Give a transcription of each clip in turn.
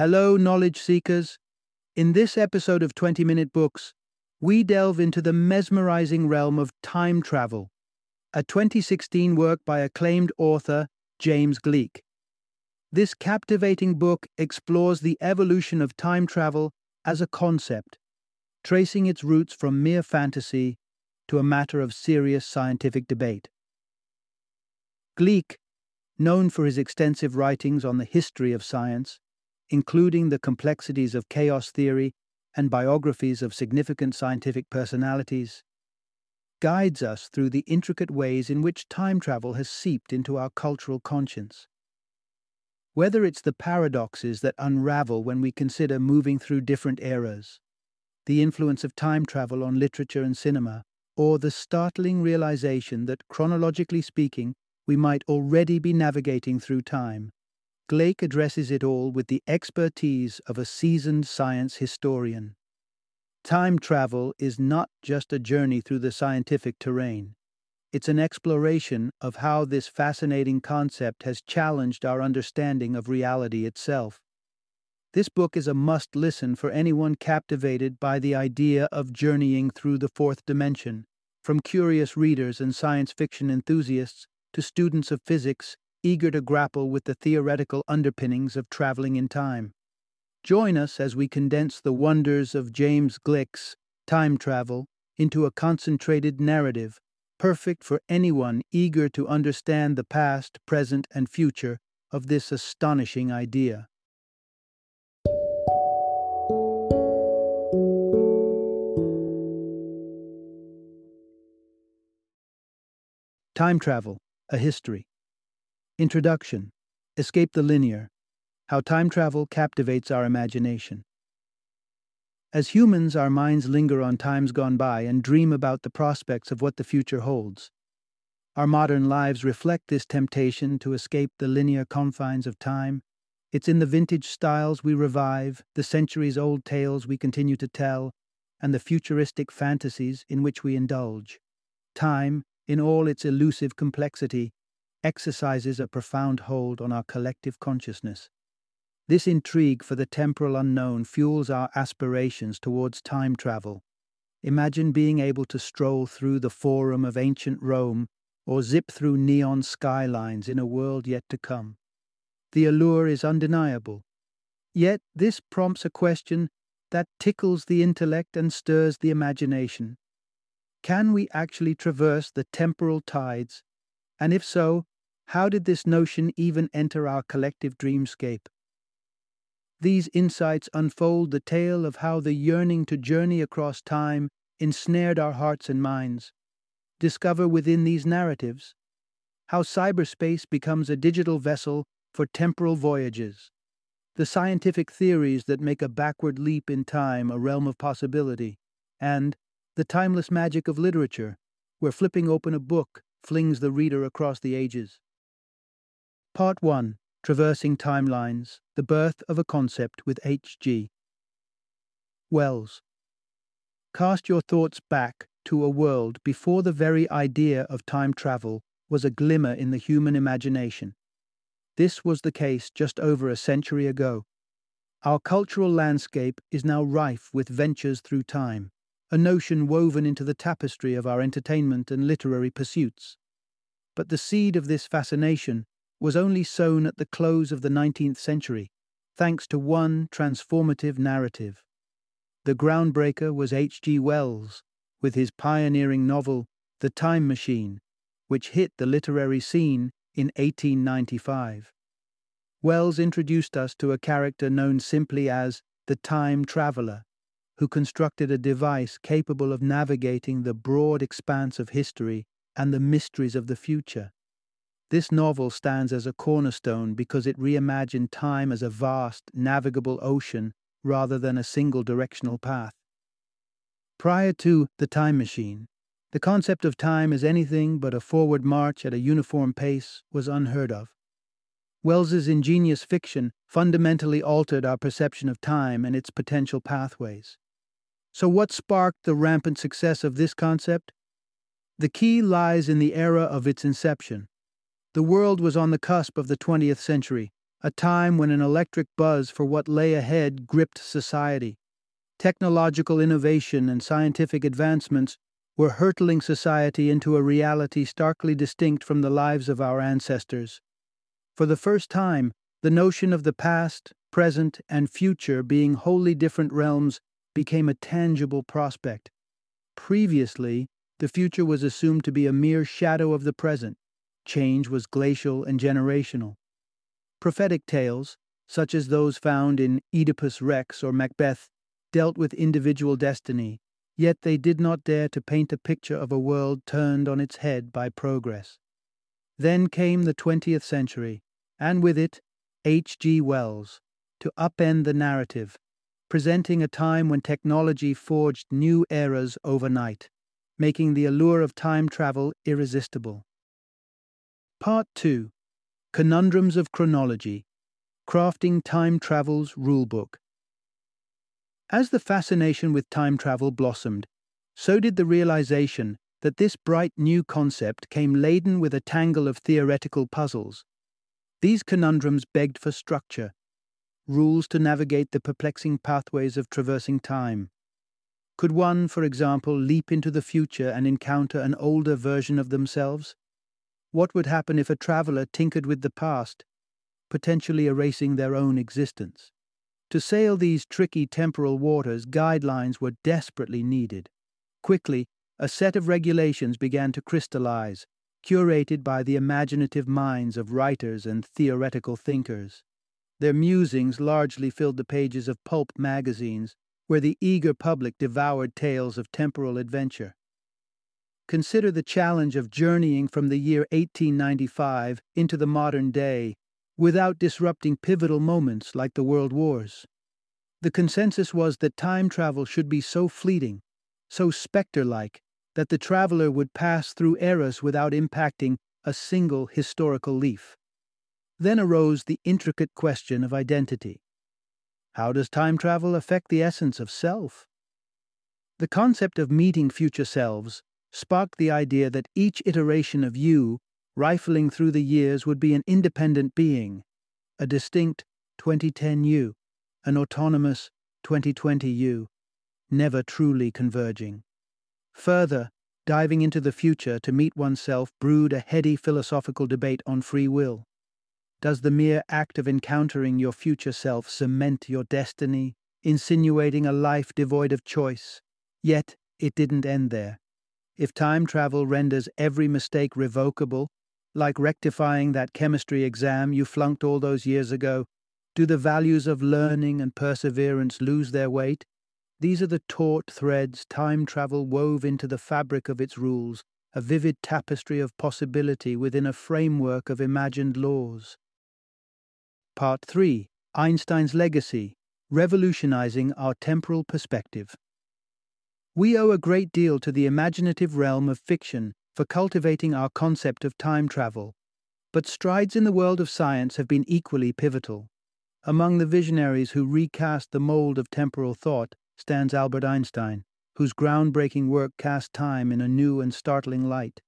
Hello, knowledge seekers. In this episode of 20 Minute Books, we delve into the mesmerizing realm of time travel, a 2016 work by acclaimed author James Gleick. This captivating book explores the evolution of time travel as a concept, tracing its roots from mere fantasy to a matter of serious scientific debate. Gleick, known for his extensive writings on the history of science, including the complexities of chaos theory and biographies of significant scientific personalities, guides us through the intricate ways in which time travel has seeped into our cultural conscience. Whether it's the paradoxes that unravel when we consider moving through different eras, the influence of time travel on literature and cinema, or the startling realization that, chronologically speaking, we might already be navigating through time, Gleick addresses it all with the expertise of a seasoned science historian. Time travel is not just a journey through the scientific terrain. It's an exploration of how this fascinating concept has challenged our understanding of reality itself. This book is a must listen for anyone captivated by the idea of journeying through the fourth dimension, from curious readers and science fiction enthusiasts to students of physics eager to grapple with the theoretical underpinnings of traveling in time. Join us as we condense the wonders of James Gleick's time travel into a concentrated narrative, perfect for anyone eager to understand the past, present, and future of this astonishing idea. Time Travel, a History. Introduction Escape the Linear How Time Travel Captivates Our Imagination. As humans, our minds linger on times gone by and dream about the prospects of what the future holds. Our modern lives reflect this temptation to escape the linear confines of time. It's in the vintage styles we revive, the centuries old tales we continue to tell, and the futuristic fantasies in which we indulge. Time, in all its elusive complexity, exercises a profound hold on our collective consciousness. This intrigue for the temporal unknown fuels our aspirations towards time travel. Imagine being able to stroll through the Forum of ancient Rome or zip through neon skylines in a world yet to come. The allure is undeniable. Yet this prompts a question that tickles the intellect and stirs the imagination. Can we actually traverse the temporal tides? And if so, how did this notion even enter our collective dreamscape? These insights unfold the tale of how the yearning to journey across time ensnared our hearts and minds. Discover within these narratives how cyberspace becomes a digital vessel for temporal voyages, the scientific theories that make a backward leap in time a realm of possibility, and the timeless magic of literature, where flipping open a book flings the reader across the ages. Part 1 Traversing Timelines The Birth of a Concept with H.G. Wells. Cast your thoughts back to a world before the very idea of time travel was a glimmer in the human imagination. This was the case just over a century ago. Our cultural landscape is now rife with ventures through time, a notion woven into the tapestry of our entertainment and literary pursuits. But the seed of this fascination was only sown at the close of the 19th century, thanks to one transformative narrative. The groundbreaker was H.G. Wells, with his pioneering novel, The Time Machine, which hit the literary scene in 1895. Wells introduced us to a character known simply as the Time Traveler, who constructed a device capable of navigating the broad expanse of history and the mysteries of the future. This novel stands as a cornerstone because it reimagined time as a vast, navigable ocean rather than a single directional path. Prior to The Time Machine, the concept of time as anything but a forward march at a uniform pace was unheard of. Wells's ingenious fiction fundamentally altered our perception of time and its potential pathways. So, what sparked the rampant success of this concept? The key lies in the era of its inception. The world was on the cusp of the 20th century, a time when an electric buzz for what lay ahead gripped society. Technological innovation and scientific advancements were hurtling society into a reality starkly distinct from the lives of our ancestors. For the first time, the notion of the past, present, and future being wholly different realms became a tangible prospect. Previously, the future was assumed to be a mere shadow of the present. Change was glacial and generational. Prophetic tales, such as those found in Oedipus Rex or Macbeth, dealt with individual destiny, yet they did not dare to paint a picture of a world turned on its head by progress. Then came the 20th century, and with it, H.G. Wells, to upend the narrative, presenting a time when technology forged new eras overnight, making the allure of time travel irresistible. Part 2 Conundrums of Chronology Crafting Time Travel's Rulebook. As the fascination with time travel blossomed, so did the realization that this bright new concept came laden with a tangle of theoretical puzzles. These conundrums begged for structure, rules to navigate the perplexing pathways of traversing time. Could one, for example, leap into the future and encounter an older version of themselves? What would happen if a traveler tinkered with the past, potentially erasing their own existence? To sail these tricky temporal waters, guidelines were desperately needed. Quickly, a set of regulations began to crystallize, curated by the imaginative minds of writers and theoretical thinkers. Their musings largely filled the pages of pulp magazines, where the eager public devoured tales of temporal adventure. Consider the challenge of journeying from the year 1895 into the modern day without disrupting pivotal moments like the World Wars. The consensus was that time travel should be so fleeting, so spectre like, that the traveler would pass through eras without impacting a single historical leaf. Then arose the intricate question of identity. How does time travel affect the essence of self? The concept of meeting future selves sparked the idea that each iteration of you, rifling through the years, would be an independent being, a distinct 2010 you, an autonomous 2020 you, never truly converging. Further, diving into the future to meet oneself brewed a heady philosophical debate on free will. Does the mere act of encountering your future self cement your destiny, insinuating a life devoid of choice? Yet, it didn't end there. If time travel renders every mistake revocable, like rectifying that chemistry exam you flunked all those years ago, do the values of learning and perseverance lose their weight? These are the taut threads time travel wove into the fabric of its rules, a vivid tapestry of possibility within a framework of imagined laws. Part 3 Einstein's Legacy Revolutionizing Our Temporal Perspective. We owe a great deal to the imaginative realm of fiction for cultivating our concept of time travel, but strides in the world of science have been equally pivotal. Among the visionaries who recast the mold of temporal thought stands Albert Einstein, whose groundbreaking work cast time in a new and startling light.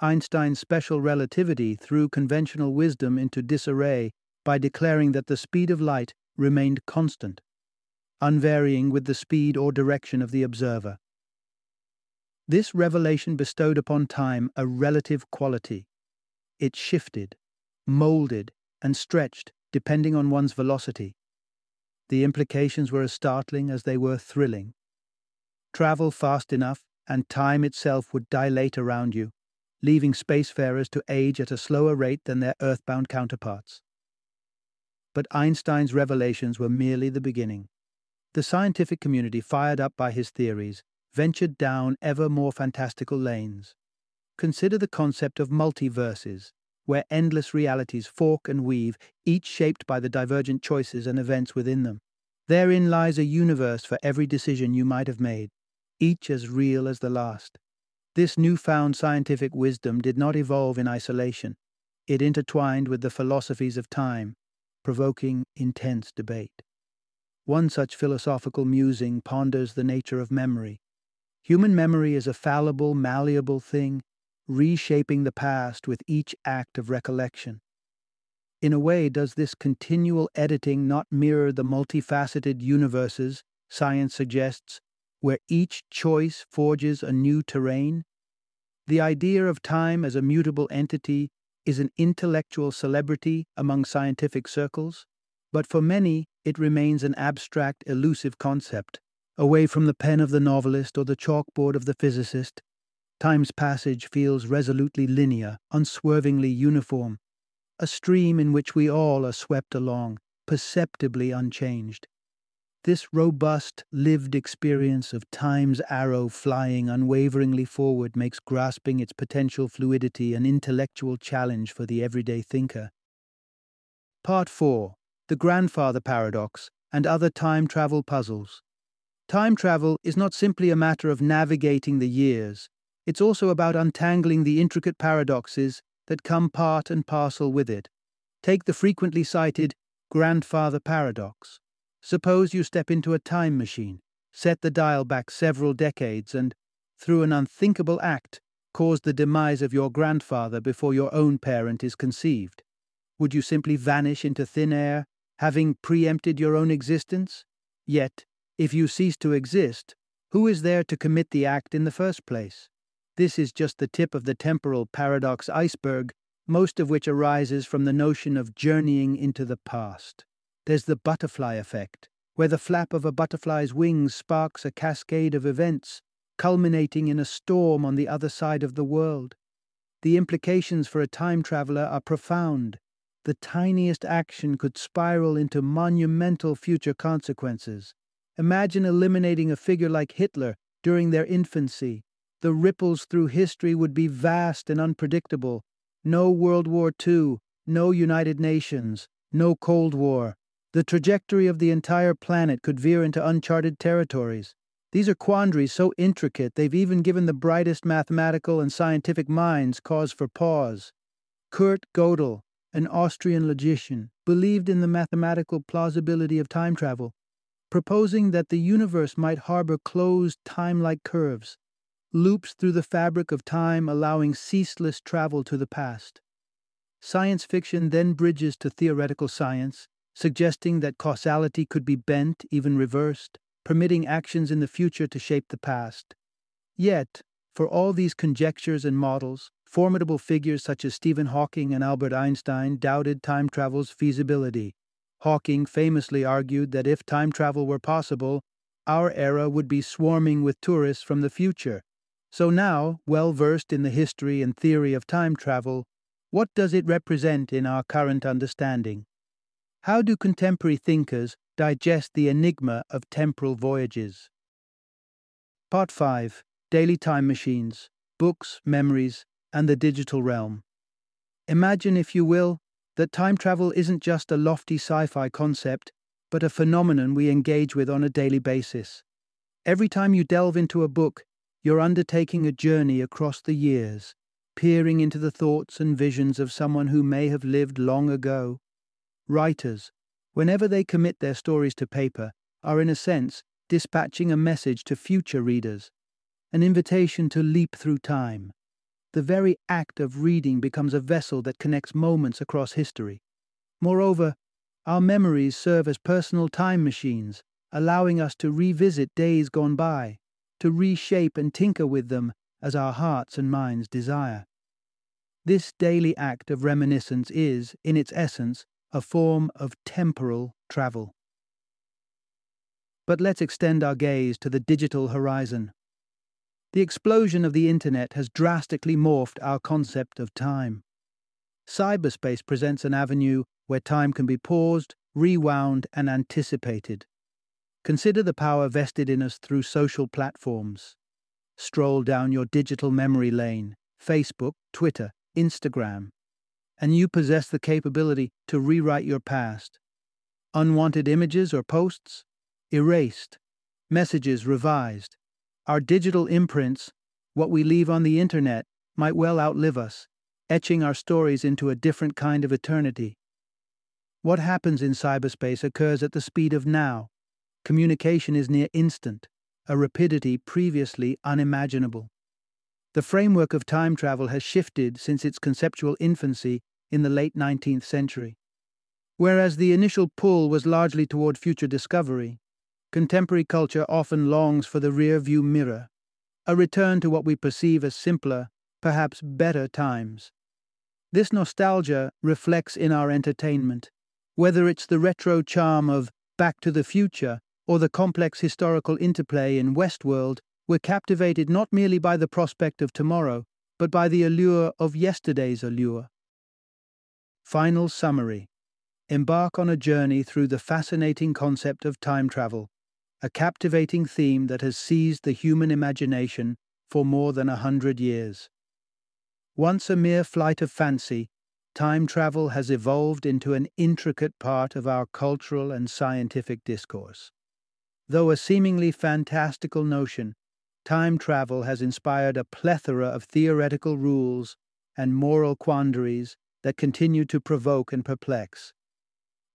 Einstein's special relativity threw conventional wisdom into disarray by declaring that the speed of light remained constant unvarying with the speed or direction of the observer. This revelation bestowed upon time a relative quality. It shifted, molded, and stretched depending on one's velocity. The implications were as startling as they were thrilling. Travel fast enough, and time itself would dilate around you, leaving spacefarers to age at a slower rate than their earthbound counterparts. But Einstein's revelations were merely the beginning. The scientific community, fired up by his theories, ventured down ever more fantastical lanes. Consider the concept of multiverses, where endless realities fork and weave, each shaped by the divergent choices and events within them. Therein lies a universe for every decision you might have made, each as real as the last. This newfound scientific wisdom did not evolve in isolation. It intertwined with the philosophies of time, provoking intense debate. One such philosophical musing ponders the nature of memory. Human memory is a fallible, malleable thing, reshaping the past with each act of recollection. In a way, does this continual editing not mirror the multifaceted universes science suggests, where each choice forges a new terrain? The idea of time as a mutable entity is an intellectual celebrity among scientific circles, but for many it remains an abstract, elusive concept, away from the pen of the novelist or the chalkboard of the physicist. Time's passage feels resolutely linear, unswervingly uniform, a stream in which we all are swept along, perceptibly unchanged. This robust, lived experience of time's arrow flying unwaveringly forward makes grasping its potential fluidity an intellectual challenge for the everyday thinker. Part 4 The Grandfather Paradox and Other Time Travel Puzzles. Time travel is not simply a matter of navigating the years, it's also about untangling the intricate paradoxes that come part and parcel with it. Take the frequently cited grandfather paradox. Suppose you step into a time machine, set the dial back several decades, and, through an unthinkable act, cause the demise of your grandfather before your own parent is conceived. Would you simply vanish into thin air, having preempted your own existence? Yet, if you cease to exist, who is there to commit the act in the first place? This is just the tip of the temporal paradox iceberg, most of which arises from the notion of journeying into the past. There's the butterfly effect, where the flap of a butterfly's wings sparks a cascade of events, culminating in a storm on the other side of the world. The implications for a time traveler are profound. The tiniest action could spiral into monumental future consequences. Imagine eliminating a figure like Hitler during their infancy. The ripples through history would be vast and unpredictable. No World War II, no United Nations, no Cold War, the trajectory of the entire planet could veer into uncharted territories. These are quandaries so intricate they've even given the brightest mathematical and scientific minds cause for pause. Kurt Gödel, an Austrian logician, believed in the mathematical plausibility of time travel, proposing that the universe might harbor closed time like curves, loops through the fabric of time allowing ceaseless travel to the past. Science fiction then bridges to theoretical science, suggesting that causality could be bent, even reversed, permitting actions in the future to shape the past. Yet, for all these conjectures and models, formidable figures such as Stephen Hawking and Albert Einstein doubted time travel's feasibility. Hawking famously argued that if time travel were possible, our era would be swarming with tourists from the future. So now, well versed in the history and theory of time travel, what does it represent in our current understanding? How do contemporary thinkers digest the enigma of temporal voyages? Part 5 Daily Time Machines, Books, Memories, and the Digital Realm. Imagine, if you will, that time travel isn't just a lofty sci fi concept, but a phenomenon we engage with on a daily basis. Every time you delve into a book, you're undertaking a journey across the years, peering into the thoughts and visions of someone who may have lived long ago Writers, whenever they commit their stories to paper, are in a sense dispatching a message to future readers, an invitation to leap through time. The very act of reading becomes a vessel that connects moments across history. Moreover, our memories serve as personal time machines, allowing us to revisit days gone by, to reshape and tinker with them as our hearts and minds desire. This daily act of reminiscence is, in its essence, a form of temporal travel. But let's extend our gaze to the digital horizon. The explosion of the internet has drastically morphed our concept of time. Cyberspace presents an avenue where time can be paused, rewound, and anticipated. Consider the power vested in us through social platforms. Stroll down your digital memory lane Facebook, Twitter, Instagram, and you possess the capability to rewrite your past. Unwanted images or posts? Erased. Messages revised. Our digital imprints, what we leave on the internet, might well outlive us, etching our stories into a different kind of eternity. What happens in cyberspace occurs at the speed of now. Communication is near instant, a rapidity previously unimaginable. The framework of time travel has shifted since its conceptual infancy in the late 19th century. Whereas the initial pull was largely toward future discovery, contemporary culture often longs for the rear view mirror, a return to what we perceive as simpler, perhaps better times. This nostalgia reflects in our entertainment, whether it's the retro charm of Back to the Future or the complex historical interplay in Westworld, we're captivated not merely by the prospect of tomorrow, but by the allure of yesterday's allure. Final summary Embark on a journey through the fascinating concept of time travel, a captivating theme that has seized the human imagination for more than a hundred years. Once a mere flight of fancy, time travel has evolved into an intricate part of our cultural and scientific discourse. Though a seemingly fantastical notion, time travel has inspired a plethora of theoretical rules and moral quandaries that continue to provoke and perplex.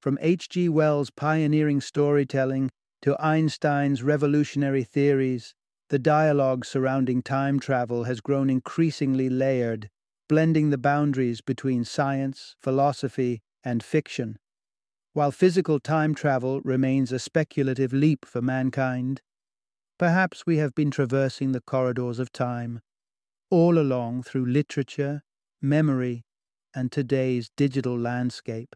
From H.G. Wells' pioneering storytelling to Einstein's revolutionary theories, the dialogue surrounding time travel has grown increasingly layered, blending the boundaries between science, philosophy, and fiction. While physical time travel remains a speculative leap for mankind, perhaps we have been traversing the corridors of time, all along through literature, memory, and today's digital landscape.